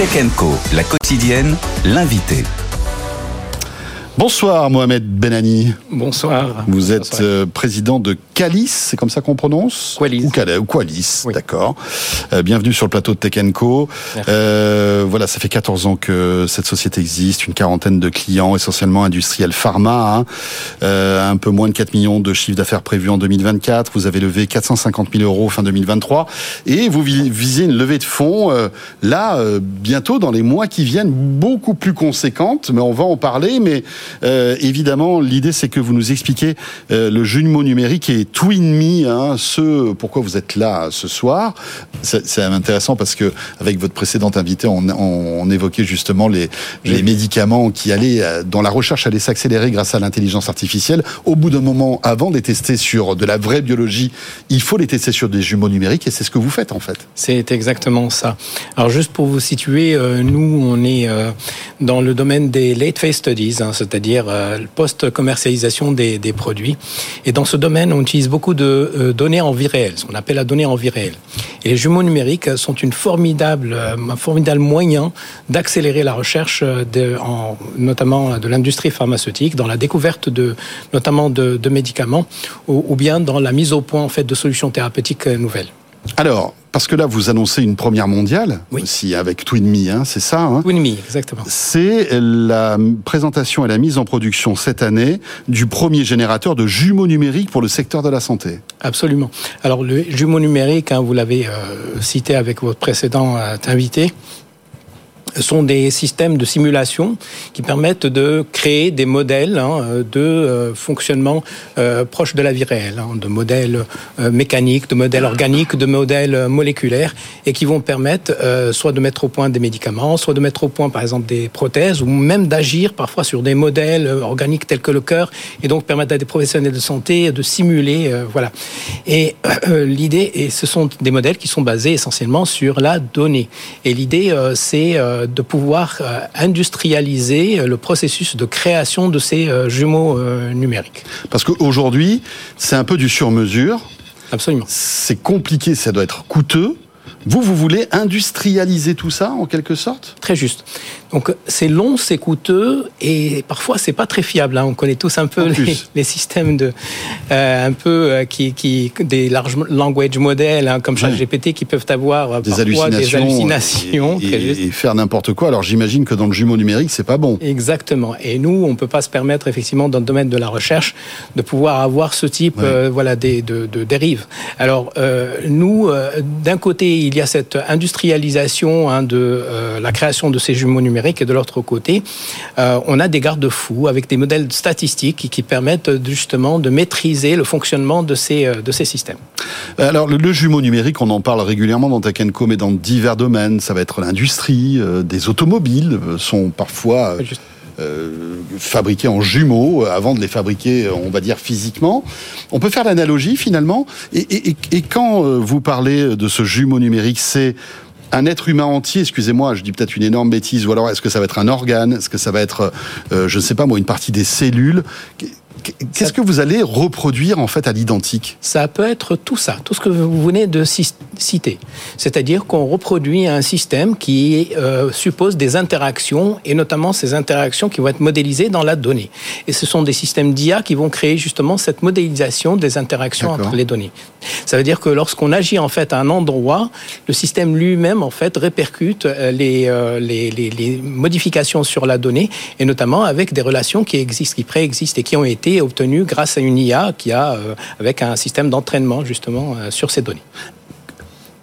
Tech Co, la quotidienne, l'invité. Bonsoir Mohamed Benani. Bonsoir. Vous êtes euh, président de Qualis, c'est comme ça qu'on prononce Qualis. Ou, Qualis, Oui. d'accord. Euh, bienvenue sur le plateau de Tech Co. Euh, voilà, ça fait 14 ans que cette société existe, une quarantaine de clients, essentiellement industriels pharma, hein. Euh, un peu moins de 4 millions de chiffres d'affaires prévus en 2024. Vous avez levé 450 000 euros fin 2023 et vous vi- visez une levée de fonds euh, là euh, bientôt dans les mois qui viennent beaucoup plus conséquente, mais on va en parler. Mais euh, évidemment, l'idée c'est que vous nous expliquiez euh, le jumeau numérique et TwinMe, hein, ce pourquoi vous êtes là ce soir. C'est intéressant parce que avec votre précédente invité, on, on- on évoquait justement les, les médicaments qui allaient, euh, dont la recherche allait s'accélérer grâce à l'intelligence artificielle. Au bout d'un moment, avant de les tester sur de la vraie biologie, il faut les tester sur des jumeaux numériques et c'est ce que vous faites en fait. C'est exactement ça. Alors juste pour vous situer, euh, nous on est euh, dans le domaine des late phase studies, hein, c'est-à-dire euh, post-commercialisation des, produits. Et dans ce domaine, on utilise beaucoup de euh, données en vie réelle, ce qu'on appelle la donnée en vie réelle. Et les jumeaux numériques sont une formidable, euh, un formidable moyen d'accélérer la recherche, notamment de l'industrie pharmaceutique, dans la découverte de, notamment de, médicaments, ou, ou bien dans la mise au point en fait de solutions thérapeutiques nouvelles. Alors, parce que là, vous annoncez une première mondiale, Oui. aussi avec TwinMe, hein, c'est ça hein exactement. c'est la présentation et la mise en production cette année du premier générateur de jumeaux numériques pour le secteur de la santé. Absolument. Alors, le jumeau numérique, hein, vous l'avez euh, cité avec votre précédent euh, invité, sont des systèmes de simulation qui permettent de créer des modèles hein, de euh, fonctionnement euh, proche de la vie réelle, hein, de modèles euh, mécaniques, de modèles organiques, de modèles euh, moléculaires, et qui vont permettre soit de mettre au point des médicaments, soit de mettre au point par exemple des prothèses, ou même d'agir parfois sur des modèles organiques tels que le cœur, et donc permettre à des professionnels de santé de simuler, voilà. Et l'idée, et ce sont des modèles qui sont basés essentiellement sur la donnée. Et l'idée, c'est euh, de pouvoir euh, industrialiser euh, le processus de création de ces jumeaux numériques. Parce qu'aujourd'hui, c'est un peu du sur-mesure, Absolument. c'est compliqué, ça doit être coûteux. Vous, vous voulez industrialiser tout ça en quelque sorte? Très juste. Donc c'est long, c'est coûteux et parfois c'est pas très fiable. hein. On connaît tous un peu les, systèmes de euh, un peu euh, qui, qui des large language models hein, comme. ChatGPT qui peuvent avoir euh, Des hallucinations, des hallucinations. et, très et- juste. et faire n'importe quoi. Alors j'imagine que dans le jumeau numérique, c'est pas bon. Exactement. Et nous, on peut pas se permettre effectivement dans le domaine de la recherche de pouvoir avoir ce type Ouais. euh, voilà des de, de dérives. Alors nous, d'un côté, il y a cette industrialisation hein, de euh, la création de ces jumeaux numériques, et de l'autre côté, euh, on a des garde-fous avec des modèles statistiques qui, permettent justement de maîtriser le fonctionnement de ces euh, de ces systèmes. Alors le, le jumeau numérique, on en parle régulièrement dans Tech Co, mais dans divers domaines. Ça va être l'industrie, euh, des automobiles sont parfois Juste. Euh, fabriqués en jumeaux euh, avant de les fabriquer, euh, on va dire physiquement. On peut faire l'analogie finalement. Et, quand vous parlez de ce jumeau numérique, c'est un être humain entier, excusez-moi, je dis peut-être une énorme bêtise, ou alors est-ce que ça va être un organe, est-ce que ça va être, je ne sais pas moi, une partie des cellules Qu'est-ce que vous allez reproduire en fait à l'identique? Ça peut être tout ça, tout ce que vous venez de ci- citer. C'est-à-dire qu'on reproduit un système qui euh, suppose des interactions, et notamment ces interactions qui vont être modélisées dans la donnée. Et ce sont des systèmes d'IA qui vont créer justement cette modélisation des interactions entre les données. Ça veut dire que lorsqu'on agit en fait à un endroit, le système lui-même en fait répercute euh, les, euh, les, les, les modifications sur la donnée, et notamment avec des relations qui existent, qui préexistent et qui ont été obtenues grâce à une IA qui a euh, avec un système d'entraînement justement euh, sur ces données.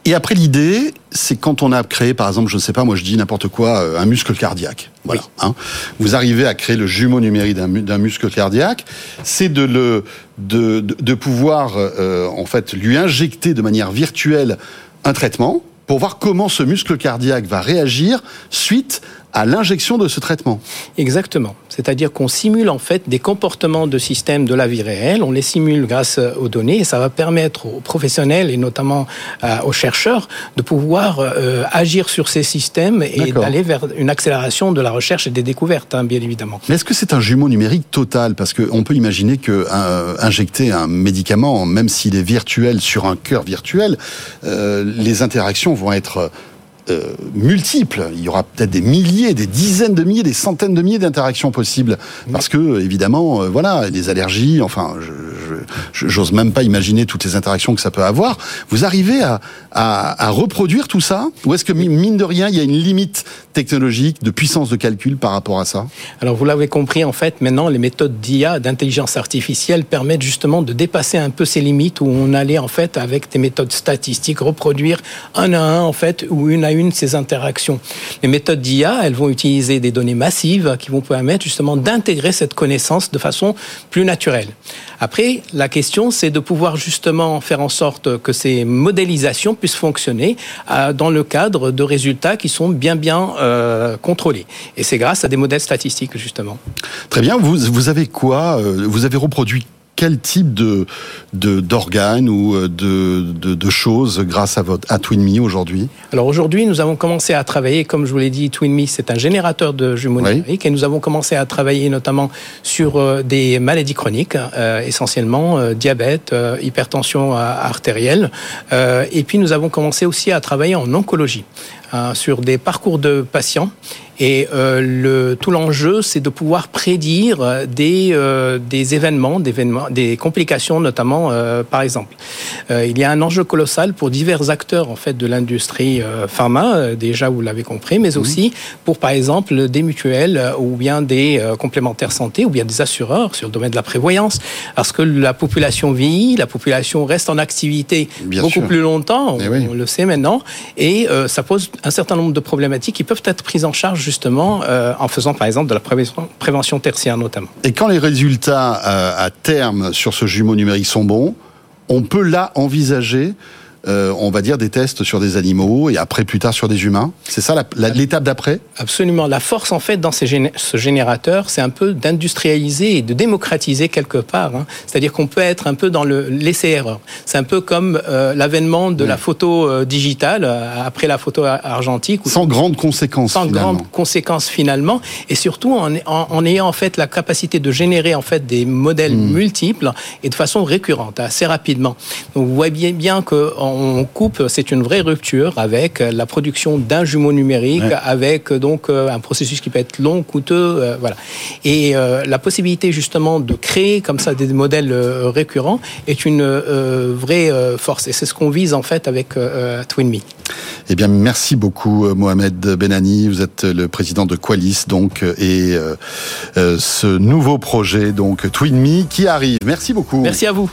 Et après, l'idée, c'est quand on a créé, par exemple, je ne sais pas, moi je dis n'importe quoi, euh, un muscle cardiaque. Voilà. hein. Vous arrivez à créer le jumeau numérique d'un mu- d'un muscle cardiaque, c'est de le de, de, de pouvoir euh, en fait lui injecter de manière virtuelle un traitement pour voir comment ce muscle cardiaque va réagir suite à l'injection de ce traitement. Exactement. C'est-à-dire qu'on simule en fait des comportements de systèmes de la vie réelle, on les simule grâce aux données et ça va permettre aux professionnels et notamment euh, aux chercheurs de pouvoir euh, agir sur ces systèmes et d'aller vers une accélération de la recherche et des découvertes, hein, bien évidemment. Mais est-ce que c'est un jumeau numérique total? Parce qu'on peut imaginer que euh, injecter un médicament, même s'il est virtuel sur un cœur virtuel, euh, les interactions vont être euh, multiples. Il y aura peut-être des milliers, des dizaines de milliers, des centaines de milliers d'interactions possibles. Parce que, évidemment, euh, voilà, les allergies, enfin, je, j'ose même pas imaginer toutes les interactions que ça peut avoir. Vous arrivez à, à, à reproduire tout ça? Ou est-ce que, mine de rien, il y a une limite technologique, de puissance de calcul par rapport à ça? Alors, vous l'avez compris, en fait, maintenant, les méthodes d'IA, d'intelligence artificielle, permettent justement de dépasser un peu ces limites où on allait, en fait, avec des méthodes statistiques, reproduire un à un, en fait, ou une à une ces interactions. Les méthodes d'IA, elles vont utiliser des données massives qui vont permettre justement d'intégrer cette connaissance de façon plus naturelle. Après, la question, c'est de pouvoir justement faire en sorte que ces modélisations puissent fonctionner euh, dans le cadre de résultats qui sont bien bien euh, contrôlés. Et c'est grâce à des modèles statistiques justement. Très bien. Vous, vous avez quoi euh, Vous avez reproduit quel type de d'organes ou euh, de, de, de, choses grâce à votre à TwinMe aujourd'hui? Alors aujourd'hui, nous avons commencé à travailler, comme je vous l'ai dit, TwinMe c'est un générateur de jumeaux oui. numériques et nous avons commencé à travailler notamment sur euh, des maladies chroniques, euh, essentiellement euh, diabète, euh, hypertension artérielle, et puis nous avons commencé aussi à travailler en oncologie sur des parcours de patients et euh, le, tout l'enjeu, c'est de pouvoir prédire des, euh, des événements, des, événements, des complications, notamment, euh, par exemple. Euh, il y a un enjeu colossal pour divers acteurs en fait de l'industrie euh, pharma, euh, déjà vous l'avez compris, mais aussi pour, par exemple, des mutuelles ou bien des complémentaires santé ou bien des assureurs sur le domaine de la prévoyance, parce que la population vieillit, la population reste en activité Bien beaucoup sûr. plus longtemps, on, oui. on, le sait maintenant, et ça pose un certain nombre de problématiques qui peuvent être prises en charge justement euh, en faisant par exemple de la prévention, prévention tertiaire notamment. Et quand les résultats euh, à terme sur ce jumeau numérique sont bons, on peut là envisager euh, on va dire, des tests sur des animaux et après, plus tard, sur des humains C'est ça l'étape d'après? Absolument. La force, en fait, dans ces ce générateur, c'est un peu d'industrialiser et de démocratiser quelque part. Hein. C'est-à-dire qu'on peut être un peu dans l'essai-erreur. C'est un peu comme euh, l'avènement de oui. la photo euh, digitale après la photo argentique. Sans grandes conséquences, Sans finalement. grandes conséquences, finalement. Et surtout, en, en, en, ayant, en fait, la capacité de générer, en fait, des modèles mmh. multiples et de façon récurrente, assez rapidement. Donc, vous voyez bien que on coupe, c'est une vraie rupture avec la production d'un jumeau numérique, ouais. avec donc un processus qui peut être long, coûteux, euh, voilà. Et euh, la possibilité justement de créer comme ça des modèles euh, récurrents est une euh, vraie force. Et c'est ce qu'on vise en fait avec TwinMe. Eh bien, merci beaucoup, Mohamed Benani. Vous êtes le président de Qualis, donc, et euh, ce nouveau projet, donc, TwinMe, qui arrive. Merci beaucoup. Merci à vous.